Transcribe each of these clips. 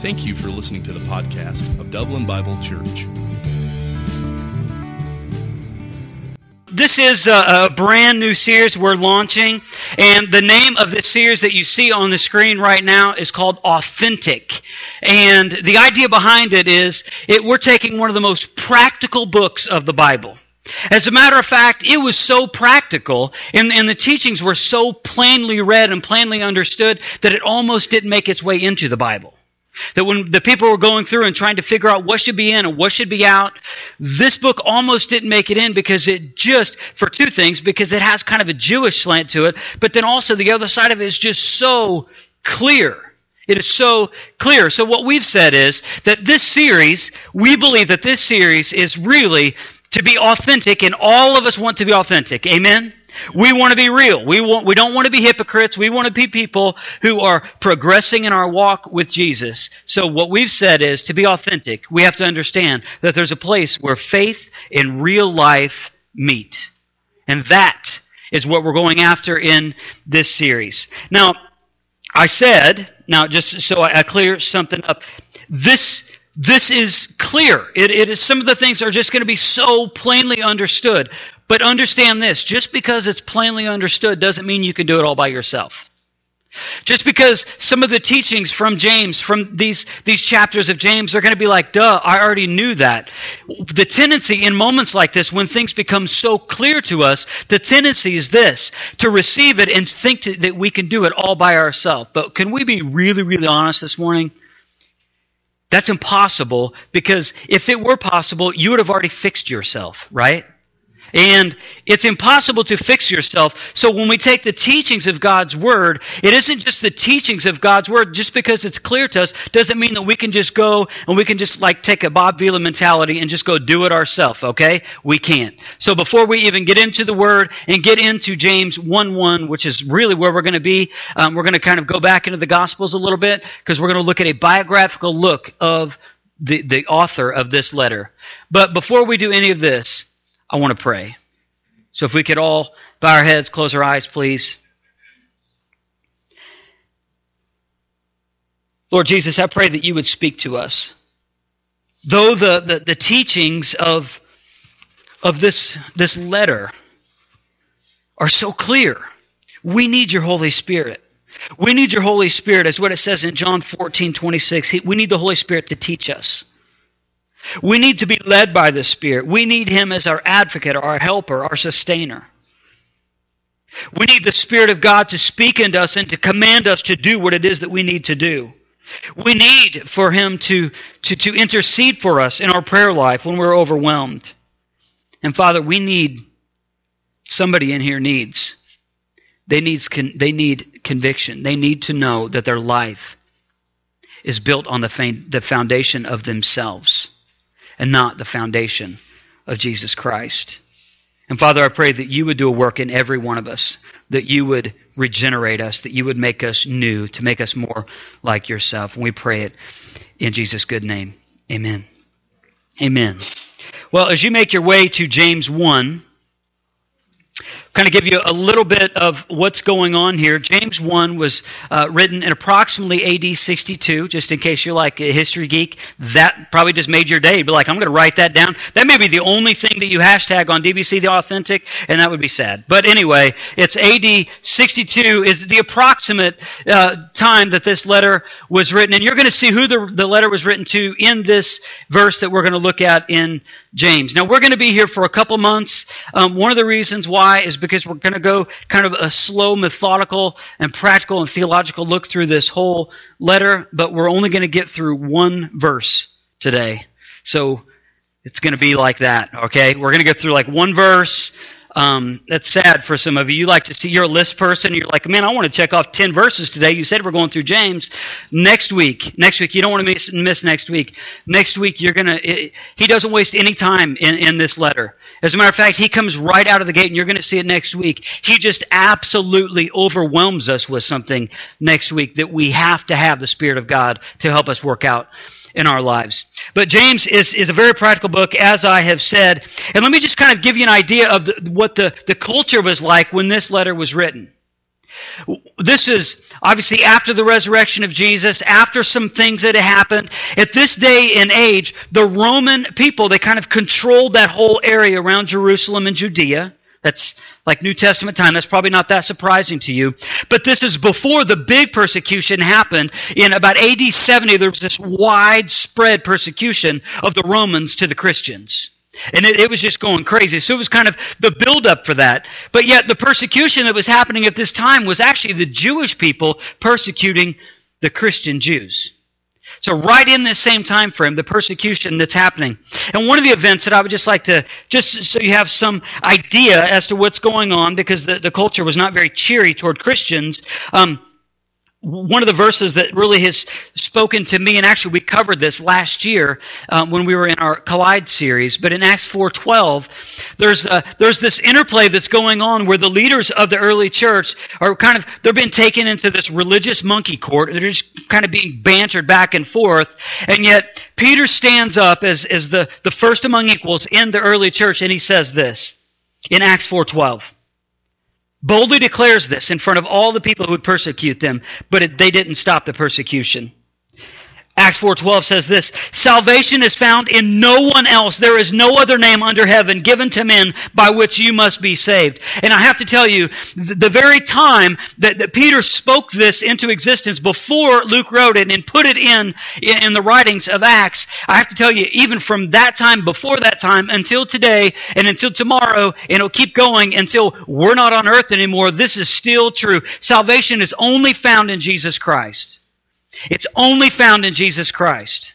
Thank you for listening to the podcast of Dublin Bible Church. This is a, a, brand new series we're launching, and the name of the series that you see on the screen right now is called Authentic. And the idea behind it is it, we're taking one of the most practical books of the Bible. As a matter of fact, it was so practical and, and the teachings were so plainly read and plainly understood that it almost didn't make its way into the Bible. That when the people were going through and trying to figure out what should be in and what should be out, this book almost didn't make it in because it just, for two things, because it has kind of a Jewish slant to it, but then also the other side of it is just so clear. It is so clear. So what we've said is that this series, we believe that this series is really to be authentic and all of us want to be authentic. Amen? We want to be real. We want, we don't want to be hypocrites. We want to be people who are progressing in our walk with Jesus. So what we've said is to be authentic, we have to understand that there's a place where faith and real life meet. And that is what we're going after in this series. Now, I said, now just so I, clear something up, this this is clear. It, it is some of the things are just going to be so plainly understood. But understand this just because it's plainly understood doesn't mean you can do it all by yourself. Just because some of the teachings from James, from these, these chapters of James, are going to be like, duh, I already knew that. The tendency in moments like this, when things become so clear to us, the tendency is this, to receive it and think to, that we can do it all by ourselves. But can we be really, really honest this morning? That's impossible because if it were possible, you would have already fixed yourself, right? And it's impossible to fix yourself. So when we take the teachings of God's Word, it isn't just the teachings of God's Word. Just because it's clear to us doesn't mean that we can just go and we can just like take a Bob Vila mentality and just go do it ourselves, okay? We can't. So before we even get into the Word and get into James 1-1, which is really where we're going to be, um, we're going to kind of go back into the Gospels a little bit because we're going to look at a biographical look of the, the author of this letter. But before we do any of this, I want to pray. So if we could all bow our heads, close our eyes, please. Lord Jesus, I pray that you would speak to us. Though the, the, the teachings of, of this, this letter are so clear, we need your Holy Spirit. We need your Holy Spirit, as what it says in John 14, 26. We need the Holy Spirit to teach us. We need to be led by the Spirit. We need Him as our advocate, our helper, our sustainer. We need the Spirit of God to speak into us and to command us to do what it is that we need to do. We need for Him to, to, to intercede for us in our prayer life when we're overwhelmed. And Father, we need, somebody in here needs, they, needs they need conviction. They need to know that their life is built on the, the foundation of themselves and not the foundation of Jesus Christ. And Father, I pray that you would do a work in every one of us, that you would regenerate us, that you would make us new, to make us more like yourself. And we pray it in Jesus' good name. Amen. Amen. Well, as you make your way to James 1, kind of give you a little bit of what's going on here. James 1 was uh, written in approximately AD 62, just in case you're like a history geek. That probably just made your day. Be like, I'm going to write that down. That may be the only thing that you hashtag on DBC The Authentic, and that would be sad. But anyway, it's AD 62 is the approximate uh, time that this letter was written. And you're going to see who the, the letter was written to in this verse that we're going to look at in James. Now, we're going to be here for a couple months. Um, one of the reasons why is because we're going to go kind of a slow, methodical, and practical and theological look through this whole letter, but we're only going to get through one verse today. So it's going to be like that, okay? We're going to go through like one verse, um, that's sad for some of you. You like to see you're a list person. You're like, man, I want to check off ten verses today. You said we're going through James. Next week, next week, you don't want to miss, miss next week. Next week, you're gonna. He doesn't waste any time in, in this letter. As a matter of fact, he comes right out of the gate, and you're going to see it next week. He just absolutely overwhelms us with something next week that we have to have the Spirit of God to help us work out in our lives. But James is, is a very practical book, as I have said. And let me just kind of give you an idea of the, what the, the culture was like when this letter was written. This is obviously after the resurrection of Jesus, after some things that had happened. At this day and age, the Roman people, they kind of controlled that whole area around Jerusalem and Judea. That's like New Testament time. That's probably not that surprising to you. But this is before the big persecution happened. In about AD 70, there was this widespread persecution of the Romans to the Christians. And it, it, was just going crazy. So it was kind of the buildup for that. But yet the persecution that was happening at this time was actually the Jewish people persecuting the Christian Jews. So right in this same time frame, the persecution that's happening. And one of the events that I would just like to, just so you have some idea as to what's going on, because the, the culture was not very cheery toward Christians, um, one of the verses that really has spoken to me, and actually we covered this last year um, when we were in our Collide series, but in Acts 4.12, there's, uh, there's this interplay that's going on where the leaders of the early church are kind of, they're being taken into this religious monkey court. They're just kind of being bantered back and forth. And yet, Peter stands up as, as the, the first among equals in the early church, and he says this in Acts 4.12 boldly declares this in front of all the people who would persecute them, but it, they didn't stop the persecution. Acts 4:12 says this, salvation is found in no one else. There is no other name under heaven given to men by which you must be saved. And I have to tell you, the very time that, that Peter spoke this into existence before Luke wrote it and put it in, in the writings of Acts, I have to tell you, even from that time, before that time, until today, and until tomorrow, and it'll keep going until we're not on earth anymore, this is still true. Salvation is only found in Jesus Christ. It's only found in Jesus Christ.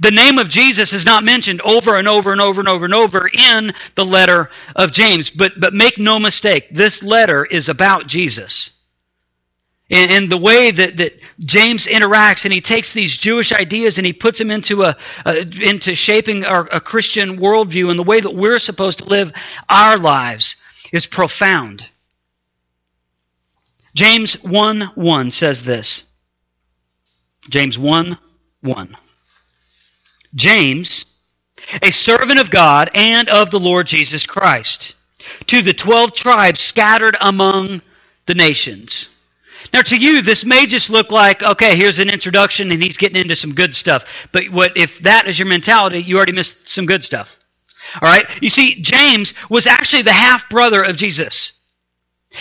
The name of Jesus is not mentioned over and over and over and over and over in the letter of James. But, but make no mistake, this letter is about Jesus. And, and the way that, that James interacts and he takes these Jewish ideas and he puts them into, a, a into shaping our, a Christian worldview and the way that we're supposed to live our lives is profound. James 1 1 says this. James 1 1. James, a servant of God and of the Lord Jesus Christ, to the 12 tribes scattered among the nations. Now, to you, this may just look like, okay, here's an introduction and he's getting into some good stuff. But what, if that is your mentality, you already missed some good stuff. All right? You see, James was actually the half brother of Jesus.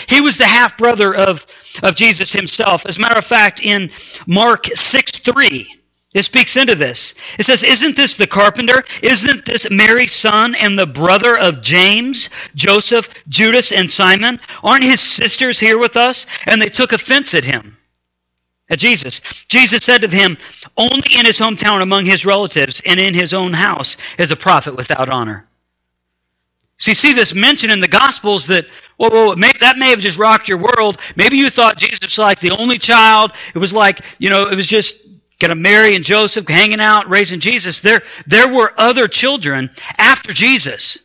He was the half brother of, of Jesus himself. As a matter of fact, in Mark 6 3, it speaks into this. It says, Isn't this the carpenter? Isn't this Mary's son and the brother of James, Joseph, Judas, and Simon? Aren't his sisters here with us? And they took offense at him. At Jesus. Jesus said to him, Only in his hometown among his relatives and in his own house is a prophet without honor. So you see this mention in the Gospels that, well, well may, that may have just rocked your world. Maybe you thought Jesus was like the only child. It was like, you know, it was just kind of Mary and Joseph hanging out, raising Jesus. There, there were other children after Jesus,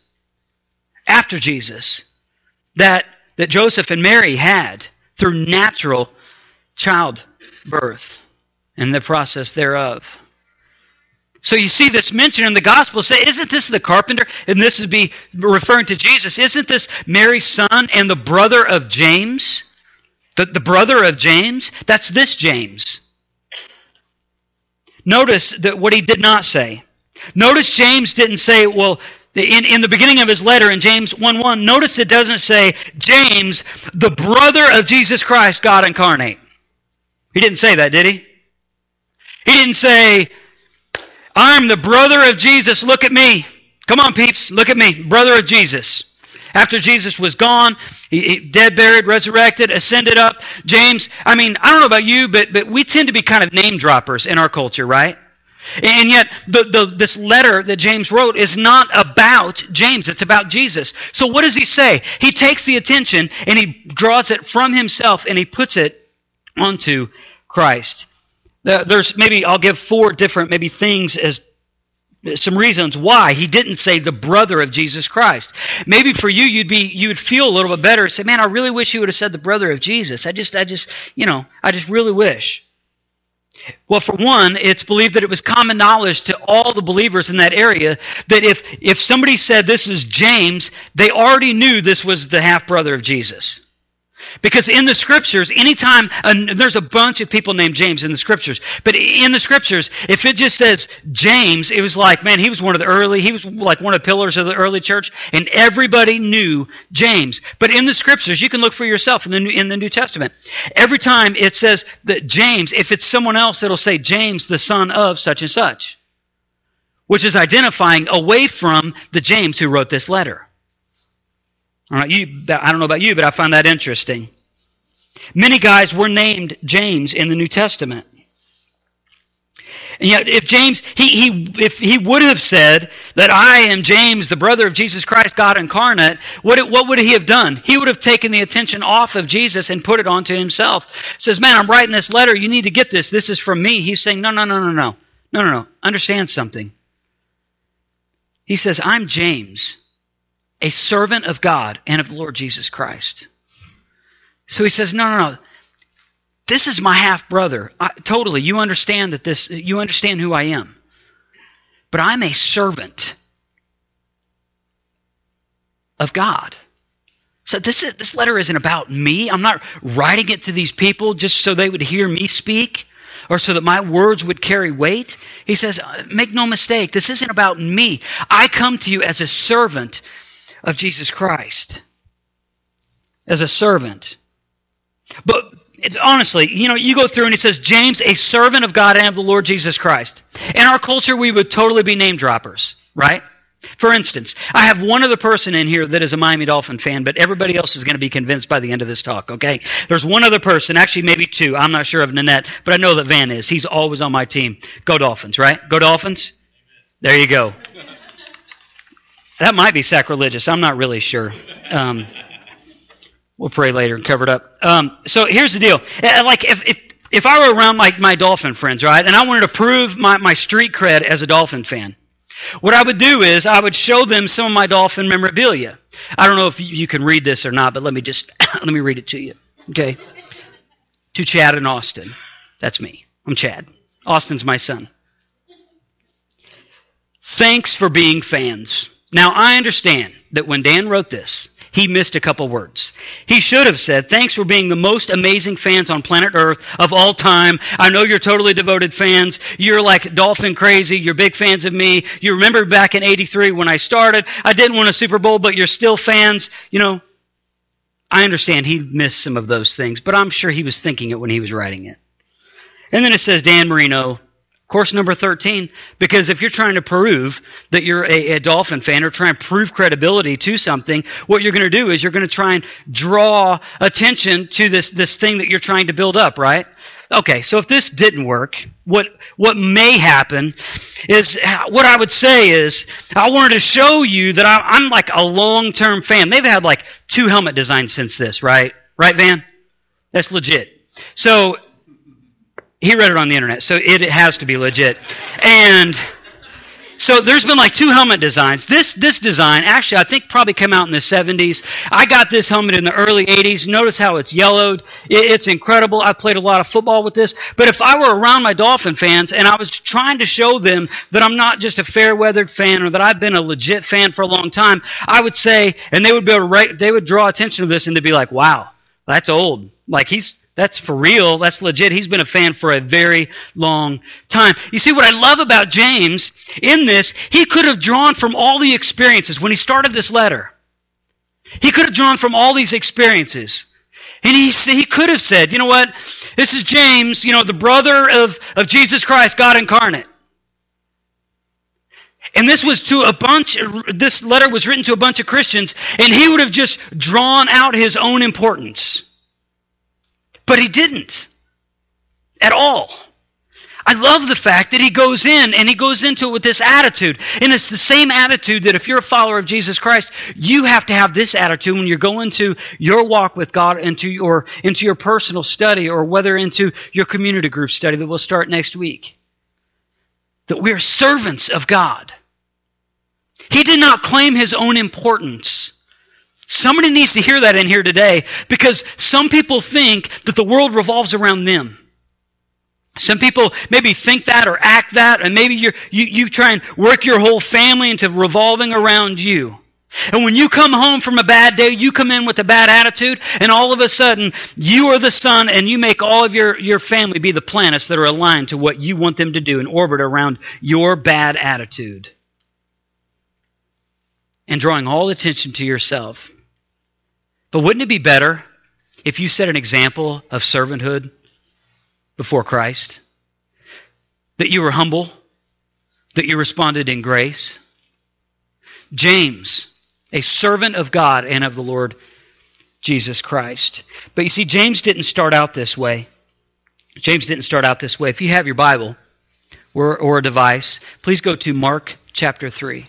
after Jesus, that, that Joseph and Mary had through natural childbirth and the process thereof. So you see this mentioned in the gospel. Say, isn't this the carpenter? And this would be referring to Jesus. Isn't this Mary's son and the brother of James? The, the brother of James? That's this James. Notice that what he did not say. Notice James didn't say, well, in, in the beginning of his letter in James 1 1, notice it doesn't say, James, the brother of Jesus Christ, God incarnate. He didn't say that, did he? He didn't say, I'm the brother of Jesus. Look at me. Come on, peeps. Look at me. Brother of Jesus. After Jesus was gone, he, he, dead, buried, resurrected, ascended up. James, I mean, I don't know about you, but, but we tend to be kind of name droppers in our culture, right? And yet, the, the, this letter that James wrote is not about James. It's about Jesus. So what does he say? He takes the attention and he draws it from himself and he puts it onto Christ. There's maybe, I'll give four different maybe things as some reasons why he didn't say the brother of Jesus Christ. Maybe for you, you'd be, you would feel a little bit better. and Say, man, I really wish you would have said the brother of Jesus. I just, I just, you know, I just really wish. Well, for one, it's believed that it was common knowledge to all the believers in that area that if, if somebody said this is James, they already knew this was the half brother of Jesus. Because in the scriptures, anytime, there's a bunch of people named James in the scriptures, but in the scriptures, if it just says James, it was like, man, he was one of the early, he was like one of the pillars of the early church, and everybody knew James. But in the scriptures, you can look for yourself in the New, in the New Testament. Every time it says that James, if it's someone else, it'll say James, the son of such and such. Which is identifying away from the James who wrote this letter. I don't know about you, but I find that interesting. Many guys were named James in the New Testament. And yet, if James, he, he, if he would have said that I am James, the brother of Jesus Christ, God incarnate, what, what would he have done? He would have taken the attention off of Jesus and put it onto himself. Says, man, I'm writing this letter. You need to get this. This is from me. He's saying, no, no, no, no, no. No, no, no. Understand something. He says, I'm James a servant of God and of the Lord Jesus Christ. So he says, no, no, no. This is my half brother. Totally. You understand that this, you understand who I am. But I'm a servant of God. So this is, this letter isn't about me. I'm not writing it to these people just so they would hear me speak or so that my words would carry weight. He says, uh, make no mistake, this isn't about me. I come to you as a servant of Jesus Christ as a servant. But honestly, you know, you go through and it says, James, a servant of God and of the Lord Jesus Christ. In our culture, we would totally be name droppers, right? For instance, I have one other person in here that is a Miami Dolphin fan, but everybody else is going to be convinced by the end of this talk, okay? There's one other person, actually maybe two. I'm not sure of Nanette, but I know that Van is. He's always on my team. Go Dolphins, right? Go Dolphins? There you go. That might be sacrilegious. I'm not really sure. Um, we'll pray later and cover it up. Um, so here's the deal. Uh, like if, if if I were around my, my dolphin friends, right, and I wanted to prove my, my street cred as a dolphin fan, what I would do is I would show them some of my dolphin memorabilia. I don't know if you can read this or not, but let me just let me read it to you. Okay. To Chad and Austin. That's me. I'm Chad. Austin's my son. Thanks for being fans. Now, I understand that when Dan wrote this, he missed a couple words. He should have said, Thanks for being the most amazing fans on planet Earth of all time. I know you're totally devoted fans. You're like dolphin crazy. You're big fans of me. You remember back in 83 when I started. I didn't win a Super Bowl, but you're still fans. You know, I understand he missed some of those things, but I'm sure he was thinking it when he was writing it. And then it says, Dan Marino, Course number 13, because if you're trying to prove that you're a, a dolphin fan or try and prove credibility to something, what you're going to do is you're going to try and draw attention to this, this thing that you're trying to build up, right? Okay, so if this didn't work, what, what may happen is, what I would say is, I wanted to show you that I, I'm like a long-term fan. They've had like two helmet designs since this, right? Right, Van? That's legit. So he read it on the internet, so it, it has to be legit. And so there's been like two helmet designs. This this design actually I think probably came out in the 70s. I got this helmet in the early 80s. Notice how it's yellowed. It, it's incredible. I played a lot of football with this. But if I were around my Dolphin fans and I was trying to show them that I'm not just a fair weathered fan or that I've been a legit fan for a long time, I would say, and they would be able to write, they would draw attention to this and they'd be like, "Wow, that's old." Like he's that's for real. That's legit. He's been a fan for a very long time. You see, what I love about James in this, he could have drawn from all the experiences when he started this letter. He could have drawn from all these experiences. And he, he could have said, you know what? This is James, you know, the brother of, of Jesus Christ, God incarnate. And this was to a bunch, this letter was written to a bunch of Christians, and he would have just drawn out his own importance. But he didn't. At all. I love the fact that he goes in and he goes into it with this attitude. And it's the same attitude that if you're a follower of Jesus Christ, you have to have this attitude when you're going to your walk with God into your, into your personal study or whether into your community group study that we'll start next week. That we are servants of God. He did not claim his own importance. Somebody needs to hear that in here today because some people think that the world revolves around them. Some people maybe think that or act that, and maybe you you, try and work your whole family into revolving around you. And when you come home from a bad day, you come in with a bad attitude, and all of a sudden, you are the sun, and you make all of your, your family be the planets that are aligned to what you want them to do and orbit around your bad attitude. And drawing all attention to yourself. But wouldn't it be better if you set an example of servanthood before Christ? That you were humble? That you responded in grace? James a servant of God and of the Lord Jesus Christ. But you see, James didn't start out this way. James didn't start out this way. If you have your Bible or, or a device, please go to Mark chapter 3.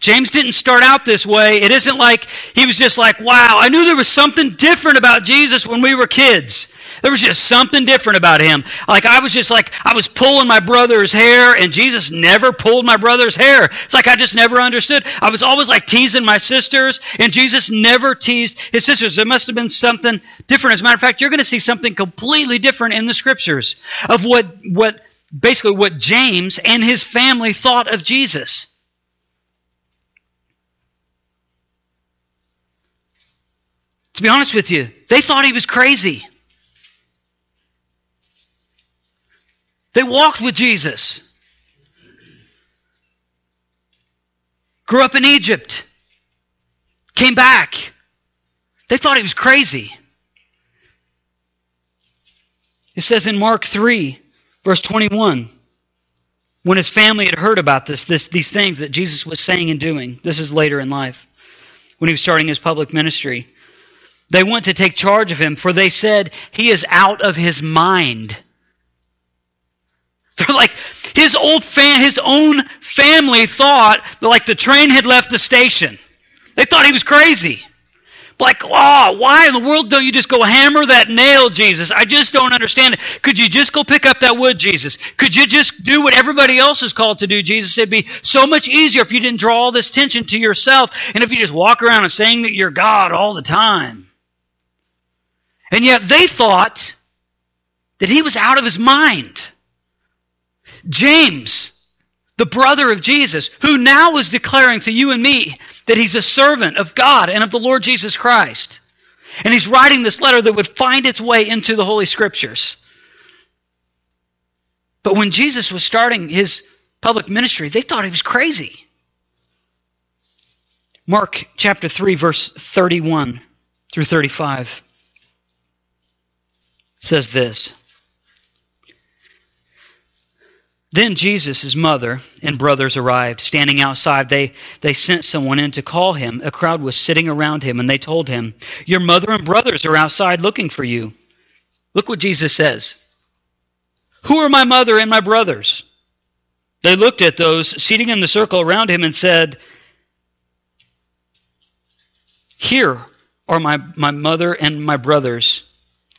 James didn't start out this way. It isn't like he was just like, wow, I knew there was something different about Jesus when we were kids. There was just something different about him. Like I was just like I was pulling my brother's hair and Jesus never pulled my brother's hair. It's like I just never understood. I was always like teasing my sisters and Jesus never teased his sisters. There must have been something different. As a matter of fact, you're going to see something completely different in the scriptures of what what basically what James and his family thought of Jesus. To be honest with you, they thought he was crazy. They walked with Jesus. Grew up in Egypt. Came back. They thought he was crazy. It says in Mark 3, verse 21, when his family had heard about this, this, these things that Jesus was saying and doing, this is later in life, when he was starting his public ministry, they went to take charge of him, for they said, He is out of his mind. They're like, his old fan, his own family thought like the train had left the station. They thought he was crazy. Like, oh, why in the world don't you just go hammer that nail, Jesus? I just don't understand it. Could you just go pick up that wood, Jesus? Could you just do what everybody else is called to do, Jesus? It'd be so much easier if you didn't draw all this tension to yourself and if you just walk around and saying that you're God all the time. And yet they thought that he was out of his mind. James, the brother of Jesus, who now is declaring to you and me that he's a servant of God and of the Lord Jesus Christ. And he's writing this letter that would find its way into the Holy Scriptures. But when Jesus was starting his public ministry, they thought he was crazy. Mark chapter 3, verse 31 through 35 says this. Then Jesus' mother and brothers arrived. Standing outside, they, they sent someone in to call him. A crowd was sitting around him, and they told him, Your mother and brothers are outside looking for you. Look what Jesus says. Who are my mother and my brothers? They looked at those seating in the circle around him and said, Here are my, my mother and my brothers.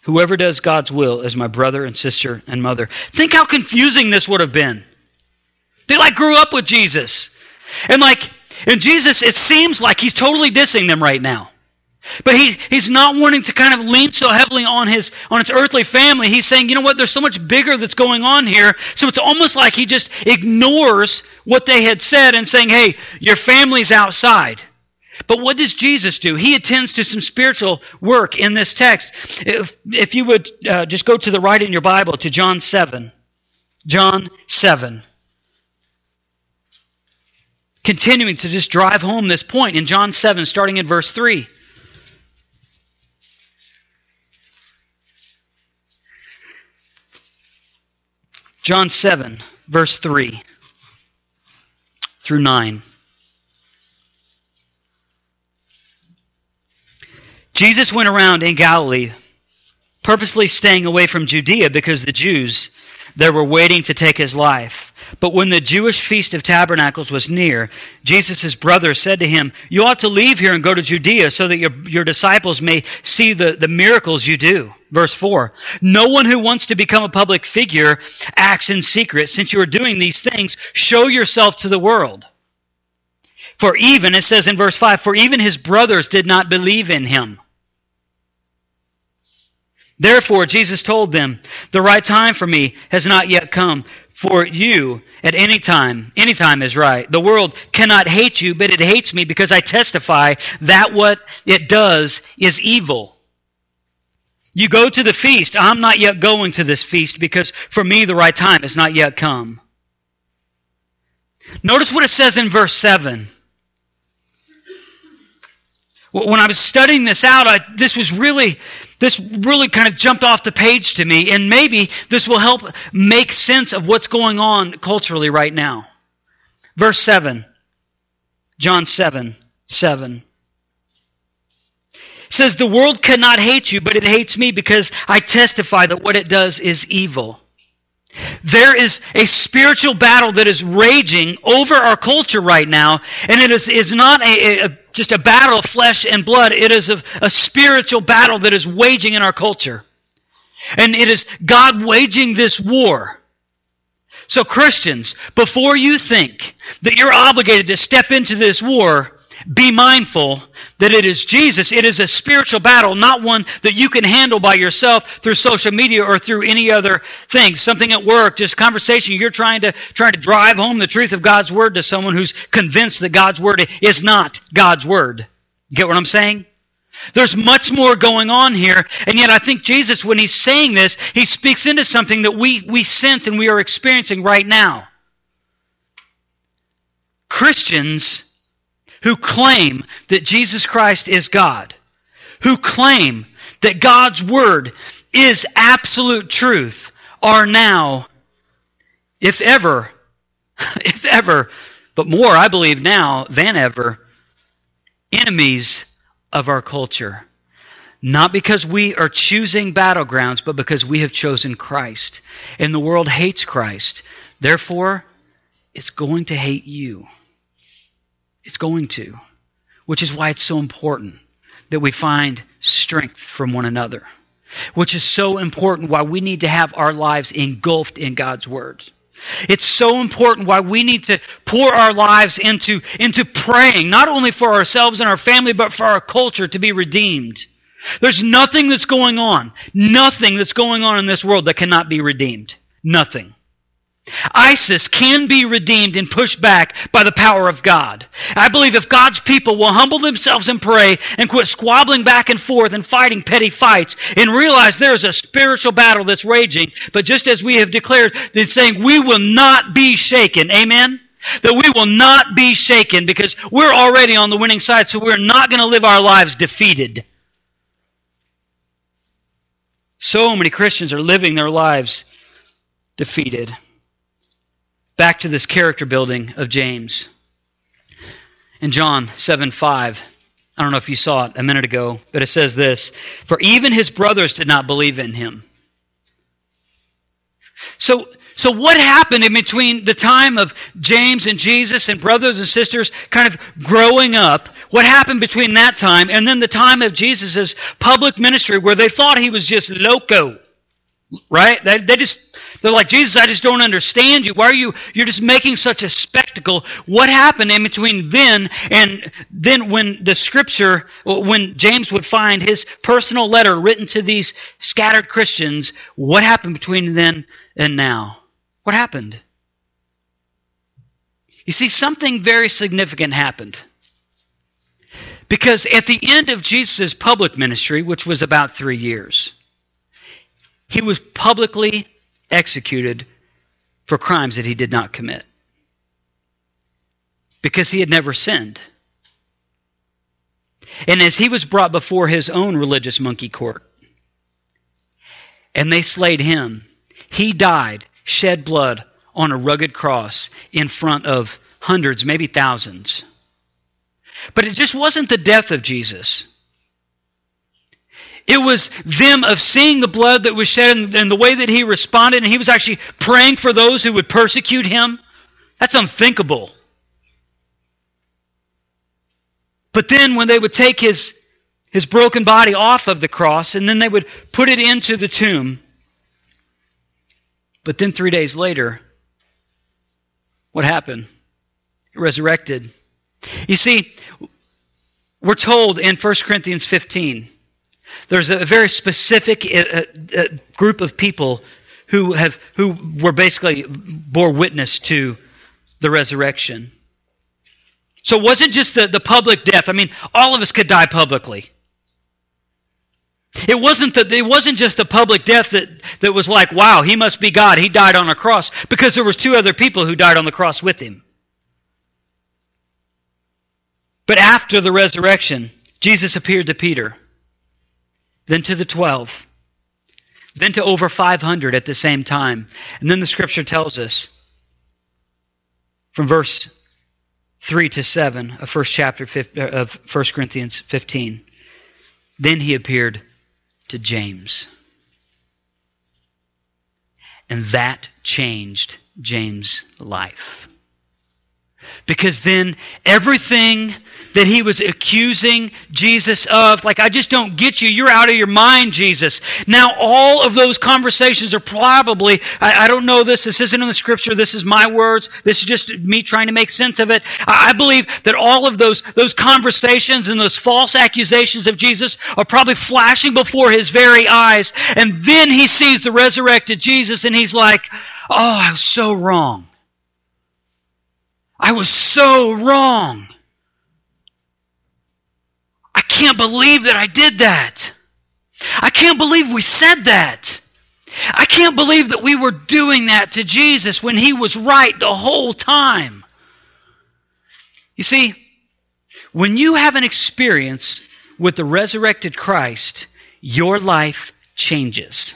Whoever does God's will is my brother and sister and mother. Think how confusing this would have been. They like grew up with Jesus. And like, and Jesus, it seems like he's totally dissing them right now. But he, he's not wanting to kind of lean so heavily on his, on his earthly family. He's saying, you know what, there's so much bigger that's going on here. So it's almost like he just ignores what they had said and saying, hey, your family's outside. But what does Jesus do? He attends to some spiritual work in this text. If, if you would uh, just go to the right in your Bible to John 7. John 7. Continuing to just drive home this point in John 7, starting in verse 3. John 7, verse 3 through 9. Jesus went around in Galilee, purposely staying away from Judea because the Jews there were waiting to take his life. But when the Jewish feast of tabernacles was near, Jesus' brother said to him, You ought to leave here and go to Judea so that your, your disciples may see the, the miracles you do. Verse 4 No one who wants to become a public figure acts in secret. Since you are doing these things, show yourself to the world. For even, it says in verse 5, for even his brothers did not believe in him. Therefore, Jesus told them, The right time for me has not yet come. For you, at any time, any time is right. The world cannot hate you, but it hates me because I testify that what it does is evil. You go to the feast. I'm not yet going to this feast because for me the right time has not yet come. Notice what it says in verse 7. When I was studying this out, I, this was really, this really kind of jumped off the page to me, and maybe this will help make sense of what's going on culturally right now. Verse 7, John 7, 7 says, The world cannot hate you, but it hates me because I testify that what it does is evil. There is a spiritual battle that is raging over our culture right now, and it is, is not a, a, just a battle of flesh and blood. It is a, a spiritual battle that is waging in our culture. And it is God waging this war. So Christians, before you think that you're obligated to step into this war, be mindful that it is Jesus. It is a spiritual battle, not one that you can handle by yourself through social media or through any other thing. Something at work, just conversation. You're trying to trying to drive home the truth of God's word to someone who's convinced that God's word is not God's word. Get what I'm saying? There's much more going on here, and yet I think Jesus, when he's saying this, he speaks into something that we, we sense and we are experiencing right now. Christians who claim that Jesus Christ is God, who claim that God's Word is absolute truth, are now, if ever, if ever, but more, I believe now than ever, enemies of our culture. Not because we are choosing battlegrounds, but because we have chosen Christ. And the world hates Christ. Therefore, it's going to hate you. It's going to. Which is why it's so important that we find strength from one another. Which is so important why we need to have our lives engulfed in God's Word. It's so important why we need to pour our lives into, into praying, not only for ourselves and our family, but for our culture to be redeemed. There's nothing that's going on, nothing that's going on in this world that cannot be redeemed. Nothing. ISIS can be redeemed and pushed back by the power of God. I believe if God's people will humble themselves and pray and quit squabbling back and forth and fighting petty fights and realize there is a spiritual battle that's raging, but just as we have declared, then saying we will not be shaken. Amen? That we will not be shaken because we're already on the winning side, so we're not going to live our lives defeated. So many Christians are living their lives defeated back to this character building of James. In John 7 5, I don't know if you saw it a minute ago, but it says this For even his brothers did not believe in him. So, so what happened in between the time of James and Jesus and brothers and sisters kind of growing up? What happened between that time and then the time of Jesus' public ministry where they thought he was just loco? Right? They, they just they're like, Jesus, I just don't understand you. Why are you, you're just making such a spectacle. What happened in between then and then when the scripture, when James would find his personal letter written to these scattered Christians, what happened between then and now? What happened? You see, something very significant happened. Because at the end of Jesus' public ministry, which was about three years, he was publicly executed for crimes that he did not commit because he had never sinned. And as he was brought before his own religious monkey court, and they slayed him, he died, shed blood on a rugged cross in front of hundreds, maybe thousands. But it just wasn't the death of Jesus. It was them of seeing the blood that was shed and, and the way that he responded, and he was actually praying for those who would persecute him. That's unthinkable. But then when they would take his, his broken body off of the cross and then they would put it into the tomb, but then three days later, what happened? Resurrected. You see, we're told in 1 Corinthians 15 there's a very specific uh, uh, group of people who have who were basically bore witness to the resurrection. So it wasn't just the, the public death. I mean, all of us could die publicly. It wasn't that it wasn't just a public death that, that was like, wow, he must be God. He died on a cross because there was two other people who died on the cross with him. But after the resurrection, Jesus appeared to Peter, then to the 12, then to over 500 at the same time. And then the scripture tells us from verse 3 to 7 of first chapter uh, of 1 Corinthians 15. Then he appeared to James. And that changed James' life. Because then everything that he was accusing Jesus of. Like, I just don't get you. You're out of your mind, Jesus. Now, all of those conversations are probably, I, I don't know this, this isn't in the scripture, this is my words, this is just me trying to make sense of it. I, I believe that all of those, those conversations and those false accusations of Jesus are probably flashing before his very eyes. And then he sees the resurrected Jesus and he's like, oh, I was so wrong. I was so wrong. I can't believe that I did that. I can't believe we said that. I can't believe that we were doing that to Jesus when he was right the whole time. You see, when you have an experience with the resurrected Christ, your life changes.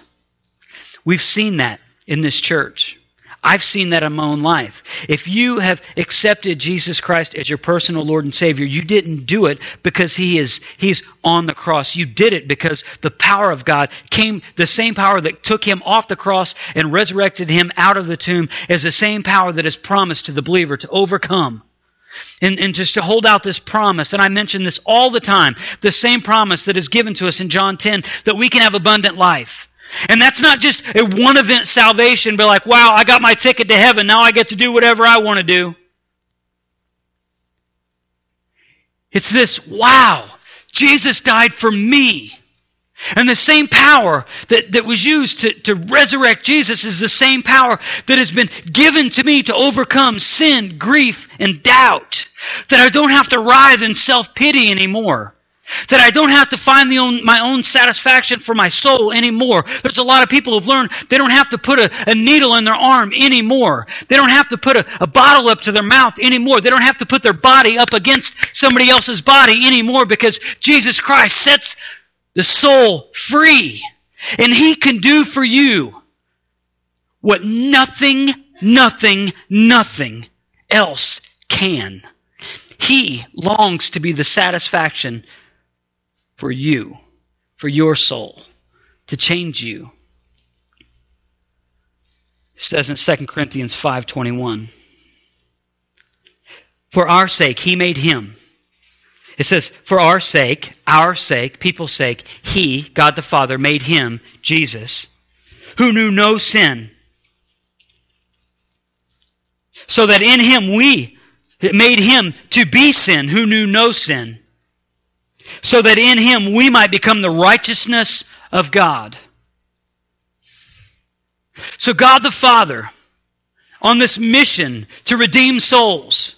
We've seen that in this church. I've seen that in my own life. If you have accepted Jesus Christ as your personal Lord and Savior, you didn't do it because He is He's on the cross. You did it because the power of God came, the same power that took Him off the cross and resurrected Him out of the tomb is the same power that is promised to the believer to overcome. And, and, just to hold out this promise, and I mention this all the time, the same promise that is given to us in John 10, that we can have abundant life. And that's not just a one event salvation, but like, wow, I got my ticket to heaven. Now I get to do whatever I want to do. It's this, wow, Jesus died for me. And the same power that, that was used to, to resurrect Jesus is the same power that has been given to me to overcome sin, grief, and doubt. That I don't have to writhe in self pity anymore. That I don't have to find own, my own satisfaction for my soul anymore. There's a lot of people who've learned they don't have to put a, a needle in their arm anymore. They don't have to put a, a bottle up to their mouth anymore. They don't have to put their body up against somebody else's body anymore because Jesus Christ sets the soul free. And He can do for you what nothing, nothing, nothing else can. He longs to be the satisfaction for you, for your soul, to change you. It says in 2 Corinthians 5:21, "For our sake he made him." It says, "For our sake, our sake, people's sake, he, God the Father, made him, Jesus, who knew no sin, so that in him we made him to be sin who knew no sin." So that in him we might become the righteousness of God. So God the Father, on this mission to redeem souls,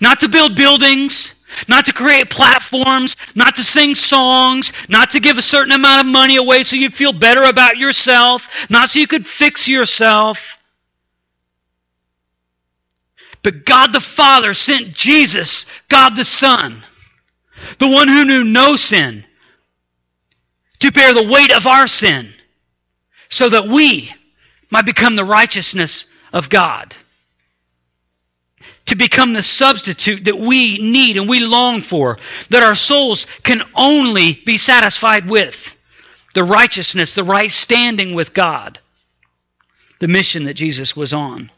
not to build buildings, not to create platforms, not to sing songs, not to give a certain amount of money away so you feel better about yourself, not so you could fix yourself. But God the Father sent Jesus, God the Son, the one who knew no sin, to bear the weight of our sin, so that we might become the righteousness of God. To become the substitute that we need and we long for, that our souls can only be satisfied with. The righteousness, the right standing with God. The mission that Jesus was on.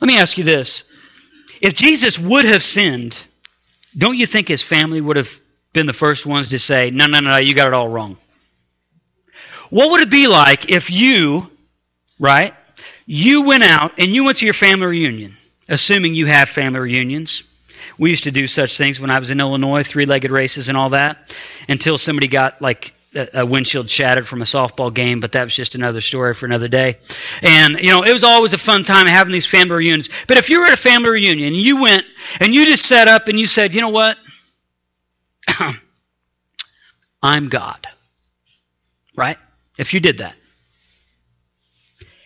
Let me ask you this. If Jesus would have sinned, don't you think his family would have been the first ones to say, no, no, no, you got it all wrong? What would it be like if you, right, you went out and you went to your family reunion, assuming you have family reunions, We used to do such things when I was in Illinois, three-legged races and all that, until somebody got like a windshield shattered from a softball game, but that was just another story for another day. And, you know, it was always a fun time having these family reunions. But if you were at a family reunion and you went and you just sat up and you said, you know what? I'm God. Right? If you did that.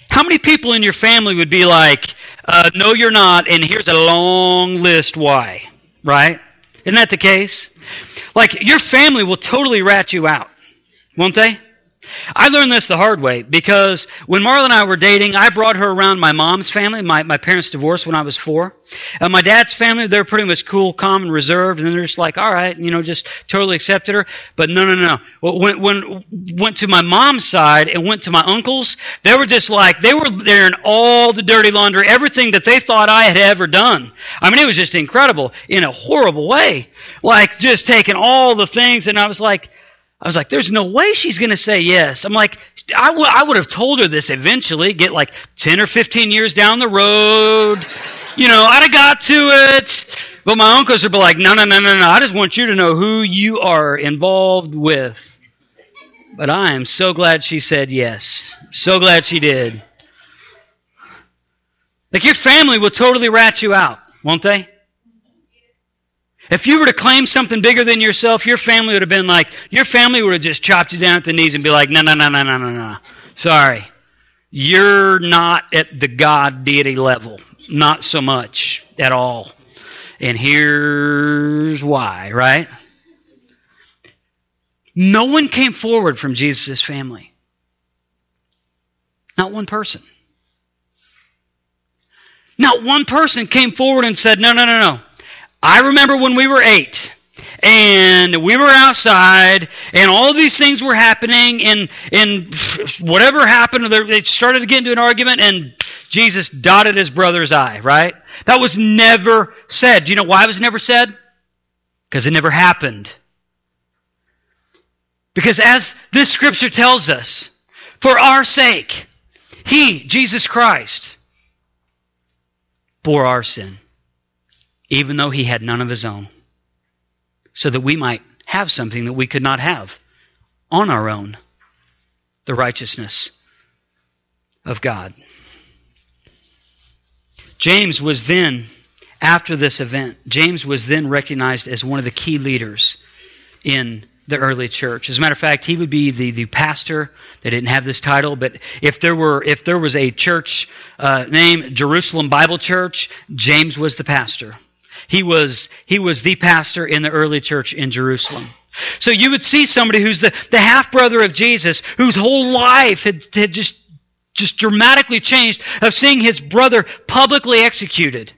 How many people in your family would be like, uh, no, you're not, and here's a long list why? Right? Isn't that the case? Like, your family will totally rat you out, won't they? I learned this the hard way because when Marla and I were dating, I brought her around my mom's family. My, my parents divorced when I was four. And my dad's family, they're pretty much cool, calm, and reserved. And they're just like, all right, you know, just totally accepted her. But no, no, no. When, when went to my mom's side and went to my uncles, they were just like, they were there in all the dirty laundry, everything that they thought I had ever done. I mean, it was just incredible in a horrible way. Like just taking all the things. And I was like, I was like, there's no way she's going to say yes. I'm like, I, w- I would have told her this eventually, get like 10 or 15 years down the road. You know, I'd have got to it. But my uncles would be like, no, no, no, no, no. I just want you to know who you are involved with. But I am so glad she said yes. So glad she did. Like your family will totally rat you out, won't they? If you were to claim something bigger than yourself, your family would have been like, your family would have just chopped you down at the knees and be like, no, no, no, no, no, no, no. Sorry. You're not at the God deity level. Not so much at all. And here's why, right? No one came forward from Jesus' family. Not one person. Not one person came forward and said, no, no, no, no. I remember when we were eight and we were outside and all these things were happening and, and whatever happened, they started to get into an argument and Jesus dotted his brother's eye, right? That was never said. Do you know why it was never said? Because it never happened. Because as this scripture tells us, for our sake, He, Jesus Christ, bore our sin even though he had none of his own, so that we might have something that we could not have on our own the righteousness of God. James was then, after this event, James was then recognized as one of the key leaders in the early church. As a matter of fact, he would be the, the pastor. They didn't have this title, but if there were if there was a church uh, named Jerusalem Bible Church, James was the pastor. He was, he was the pastor in the early church in Jerusalem. So you would see somebody who's the, the half brother of Jesus, whose whole life had, had just, just dramatically changed of seeing his brother publicly executed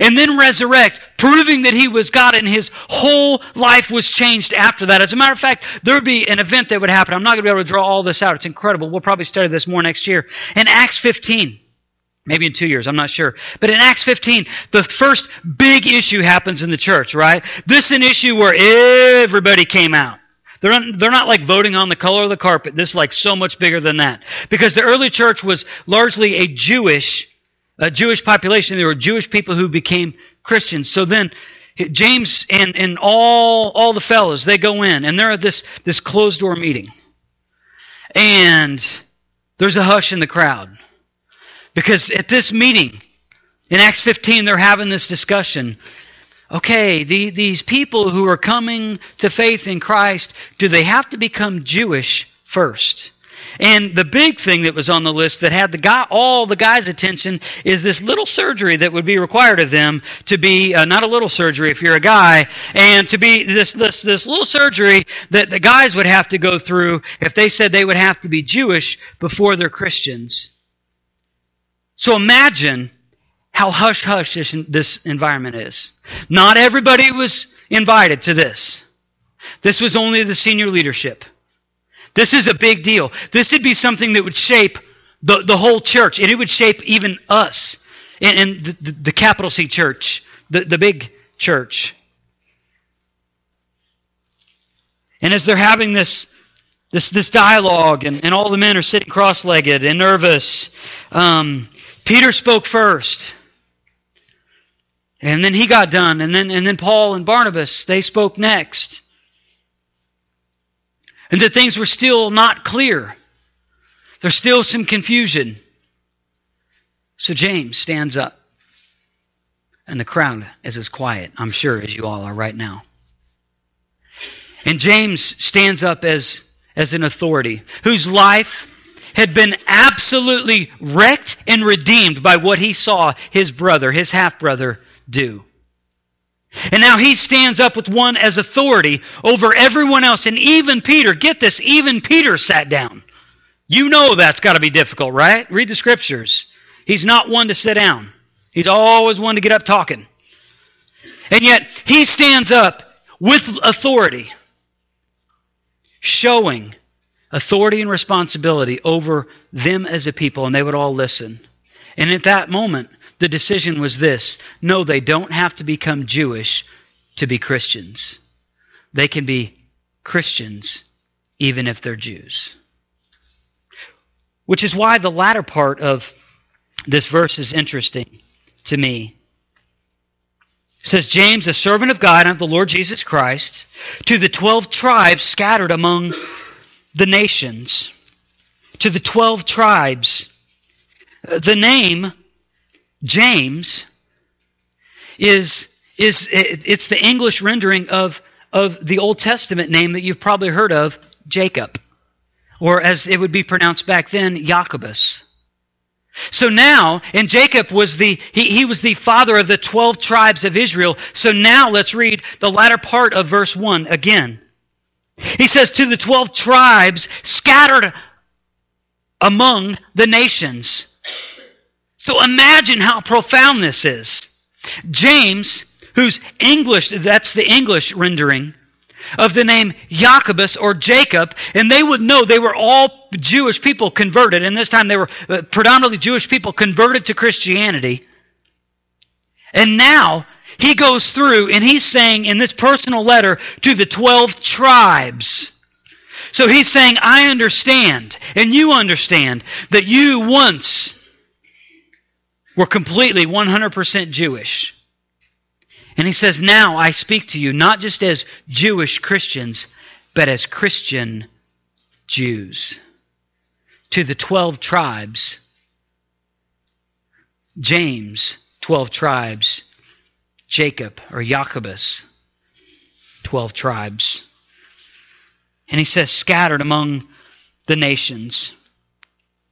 and then resurrect, proving that he was God, and his whole life was changed after that. As a matter of fact, there would be an event that would happen. I'm not going to be able to draw all this out. It's incredible. We'll probably study this more next year. In Acts 15, Maybe in two years, I'm not sure. But in Acts 15, the first big issue happens in the church, right? This is an issue where everybody came out. They're not, they're not like voting on the color of the carpet. This is like so much bigger than that. Because the early church was largely a Jewish, a Jewish population. There were Jewish people who became Christians. So then, James and, and all, all the fellows, they go in and they're at this, this closed door meeting. And there's a hush in the crowd. Because at this meeting, in Acts 15, they're having this discussion. Okay, the, these people who are coming to faith in Christ, do they have to become Jewish first? And the big thing that was on the list that had the guy, all the guys' attention is this little surgery that would be required of them to be, uh, not a little surgery if you're a guy, and to be this, this, this little surgery that the guys would have to go through if they said they would have to be Jewish before they're Christians. So imagine how hush hush this, this environment is. Not everybody was invited to this. This was only the senior leadership. This is a big deal. This would be something that would shape the, the whole church, and it would shape even us in, in the, the, the, capital C church, the, the big church. And as they're having this this this dialogue, and, and all the men are sitting cross-legged and nervous, um, Peter spoke first. And then he got done, and then and then Paul and Barnabas, they spoke next. And that things were still not clear. There's still some confusion. So James stands up. And the crowd is as quiet, I'm sure, as you all are right now. And James stands up as, as an authority whose life had been absolutely wrecked and redeemed by what he saw his brother, his half brother, do. And now he stands up with one as authority over everyone else. And even Peter, get this, even Peter sat down. You know that's got to be difficult, right? Read the scriptures. He's not one to sit down. He's always one to get up talking. And yet he stands up with authority, showing authority and responsibility over them as a people, and they would all listen. And at that moment, the decision was this no, they don't have to become Jewish to be Christians. They can be Christians even if they're Jews. Which is why the latter part of this verse is interesting to me. It says, James, a servant of God and of the Lord Jesus Christ, to the twelve tribes scattered among the nations, to the twelve tribes. The name James is, is it's the English rendering of, of the Old Testament name that you've probably heard of, Jacob. Or as it would be pronounced back then, Jacobus. So now, and Jacob was the, he, he was the father of the 12 tribes of Israel. So now let's read the latter part of verse 1 again. He says, to the 12 tribes scattered among the nations. So imagine how profound this is. James, whose English, that's the English rendering of the name Jacobus or Jacob, and they would know they were all Jewish people converted, and this time they were uh, predominantly Jewish people converted to Christianity. And now he goes through and he's saying in this personal letter to the 12 tribes. So he's saying, I understand, and you understand, that you once were completely 100% Jewish. And he says, Now I speak to you not just as Jewish Christians, but as Christian Jews. To the 12 tribes, James, 12 tribes, Jacob or Jacobus, 12 tribes. And he says, scattered among the nations.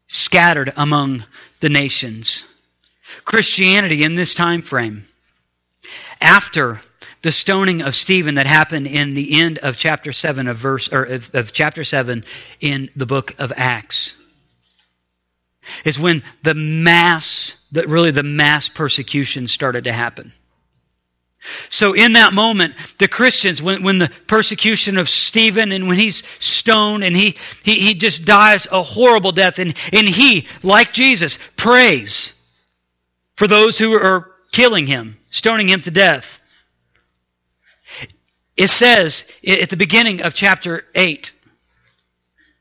Scattered among the nations. Christianity in this time frame. After the stoning of Stephen that happened in the end of chapter 7 of verse or of, of chapter 7 in the book of Acts is when the mass that really the mass persecution started to happen. So in that moment, the Christians, when, when the persecution of Stephen and when he's stoned and he, he, he just dies a horrible death and, and he, like Jesus, prays for those who are killing him, stoning him to death. It says at the beginning of chapter 8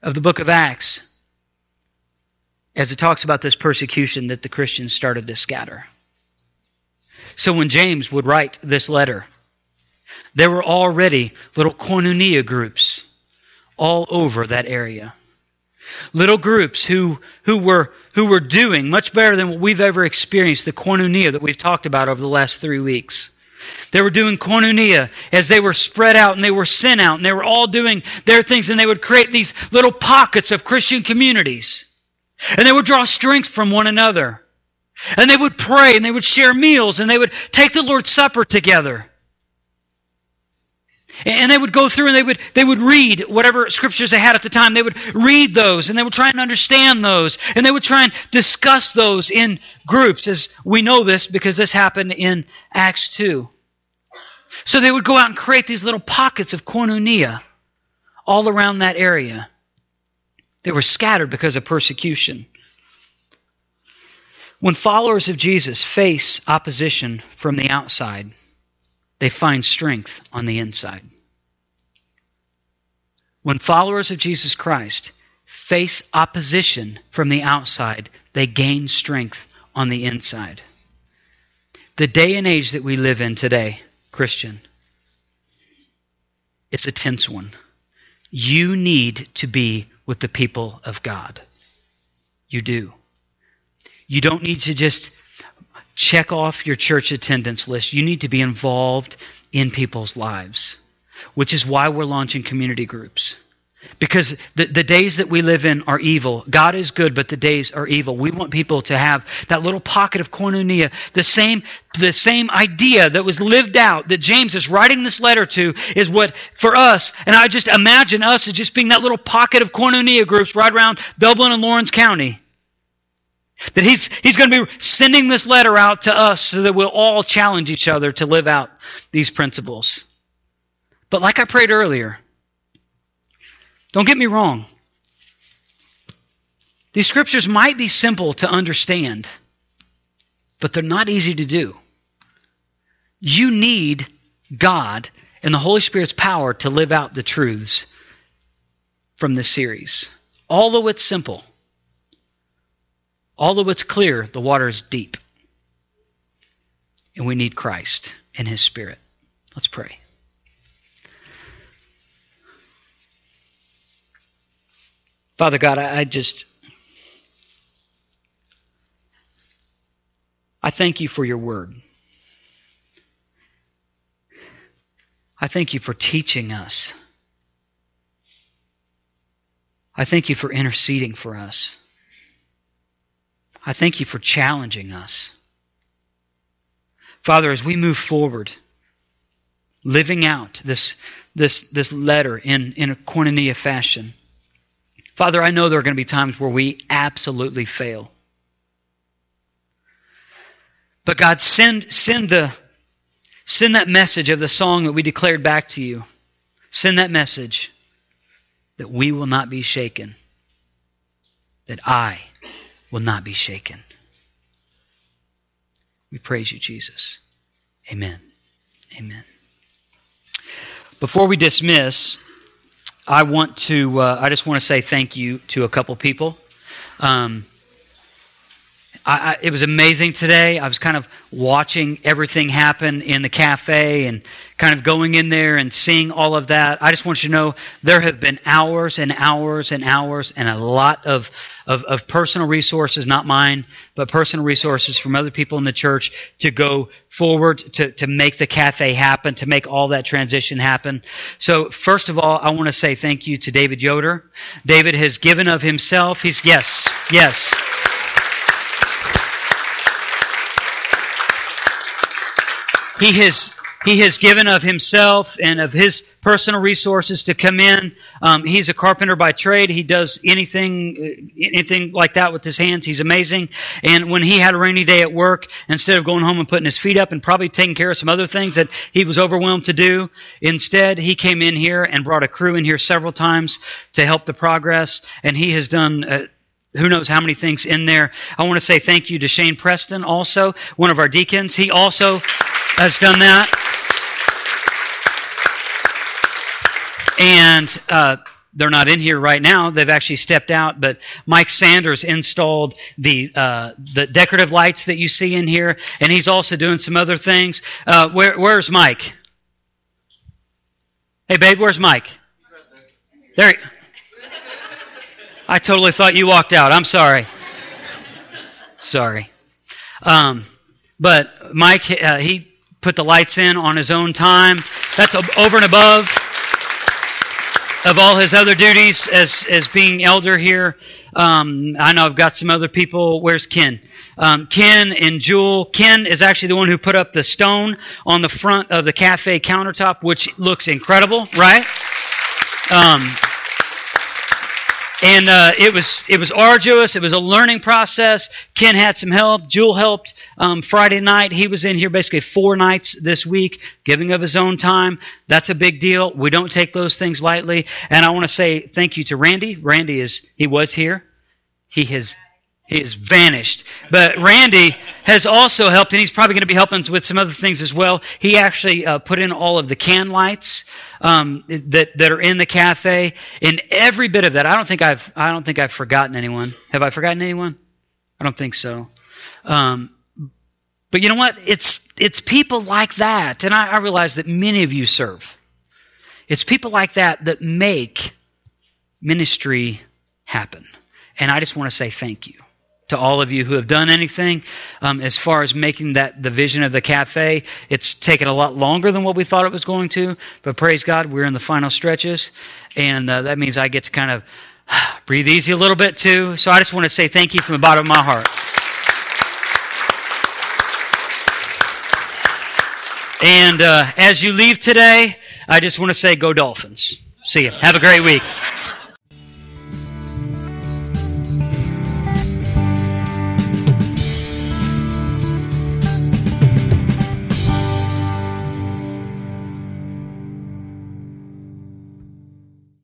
of the book of Acts, as it talks about this persecution that the Christians started to scatter. So when James would write this letter, there were already little koinonia groups all over that area. Little groups who, who, were, who were doing much better than what we've ever experienced, the koinonia that we've talked about over the last three weeks. They were doing koinonia as they were spread out and they were sent out and they were all doing their things and they would create these little pockets of Christian communities. And they would draw strength from one another. And they would pray and they would share meals and they would take the Lord's Supper together. And they would go through and they would, they would read whatever scriptures they had at the time. They would read those and they would try and understand those. And they would try and discuss those in groups as we know this because this happened in Acts 2. So they would go out and create these little pockets of koinonia all around that area. They were scattered because of persecution. When followers of Jesus face opposition from the outside, they find strength on the inside. When followers of Jesus Christ face opposition from the outside, they gain strength on the inside. The day and age that we live in today, Christian, it's a tense one. You need to be with the people of God. You do. You don't need to just check off your church attendance list. You need to be involved in people's lives, which is why we're launching community groups. Because the, the days that we live in are evil. God is good, but the days are evil. We want people to have that little pocket of koinonia, the same, the same idea that was lived out that James is writing this letter to is what for us, and I just imagine us as just being that little pocket of koinonia groups right around Dublin and Laurens County. That he's, he's going to be sending this letter out to us so that we'll all challenge each other to live out these principles. But like I prayed earlier, don't get me wrong. These scriptures might be simple to understand, but they're not easy to do. You need God and the Holy Spirit's power to live out the truths from this series. Although it's simple, although it's clear, the water is deep. And we need Christ and His Spirit. Let's pray. Father God, I, just. I thank you for your word. I thank you for teaching us. I thank you for interceding for us. I thank you for challenging us. Father, as we move forward, living out this, this, this letter in, in a koinonia fashion, Father, I know there are going to be times where we absolutely fail. But God, send, send, the, send that message of the song that we declared back to you. Send that message that we will not be shaken, that I will not be shaken. We praise you, Jesus. Amen. Amen. Before we dismiss, I want to. Uh, I just want to say thank you to a couple people. Um, I, I, it was amazing today. I was kind of watching everything happen in the cafe and kind of going in there and seeing all of that. I just want you to know there have been hours and hours and hours and a lot of, of, of personal resources, not mine, but personal resources from other people in the church to go forward to, to make the cafe happen, to make all that transition happen. So first of all, I want to say thank you to David Yoder. David has given of himself. He's, yes, yes. He has he has given of himself and of his personal resources to come in. Um, he's a carpenter by trade. He does anything, uh, anything like that with his hands. He's amazing. And when he had a rainy day at work, instead of going home and putting his feet up and probably taking care of some other things that he was overwhelmed to do, instead he came in here and brought a crew in here several times to help the progress. And he has done. Uh, who knows how many things in there. I want to say thank you to Shane Preston, also one of our deacons. He also has done that. And uh, they're not in here right now. They've actually stepped out. But Mike Sanders installed the uh, the decorative lights that you see in here, and he's also doing some other things. Uh, where, where's Mike? Hey, babe, where's Mike? There. I totally thought you walked out. I'm sorry. sorry. Um, but Mike, uh, he put the lights in on his own time. That's over and above of all his other duties as as being elder here. Um, I know I've got some other people. Where's Ken? Um, Ken and Jewel. Ken is actually the one who put up the stone on the front of the cafe countertop, which looks incredible, right? Um, and uh, it was it was arduous. It was a learning process. Ken had some help. Jewel helped um, Friday night. He was in here basically four nights this week, giving of his own time. That's a big deal. We don't take those things lightly. And I want to say thank you to Randy. Randy is he was here. He has he has vanished. But Randy has also helped, and he's probably going to be helping with some other things as well. He actually uh, put in all of the can lights um, that that are in the cafe, and every bit of that. I don't think I've I don't think I've forgotten anyone. Have I forgotten anyone? I don't think so. Um, But you know what? It's it's people like that, and I, I realize that many of you serve. It's people like that that make ministry happen. And I just want to say thank you to all of you who have done anything um, as far as making that the vision of the cafe. It's taken a lot longer than what we thought it was going to, but praise God, we're in the final stretches, and uh, that means I get to kind of breathe easy a little bit too. So I just want to say thank you from the bottom of my heart. And uh, as you leave today, I just want to say, go Dolphins. See you. Have a great week.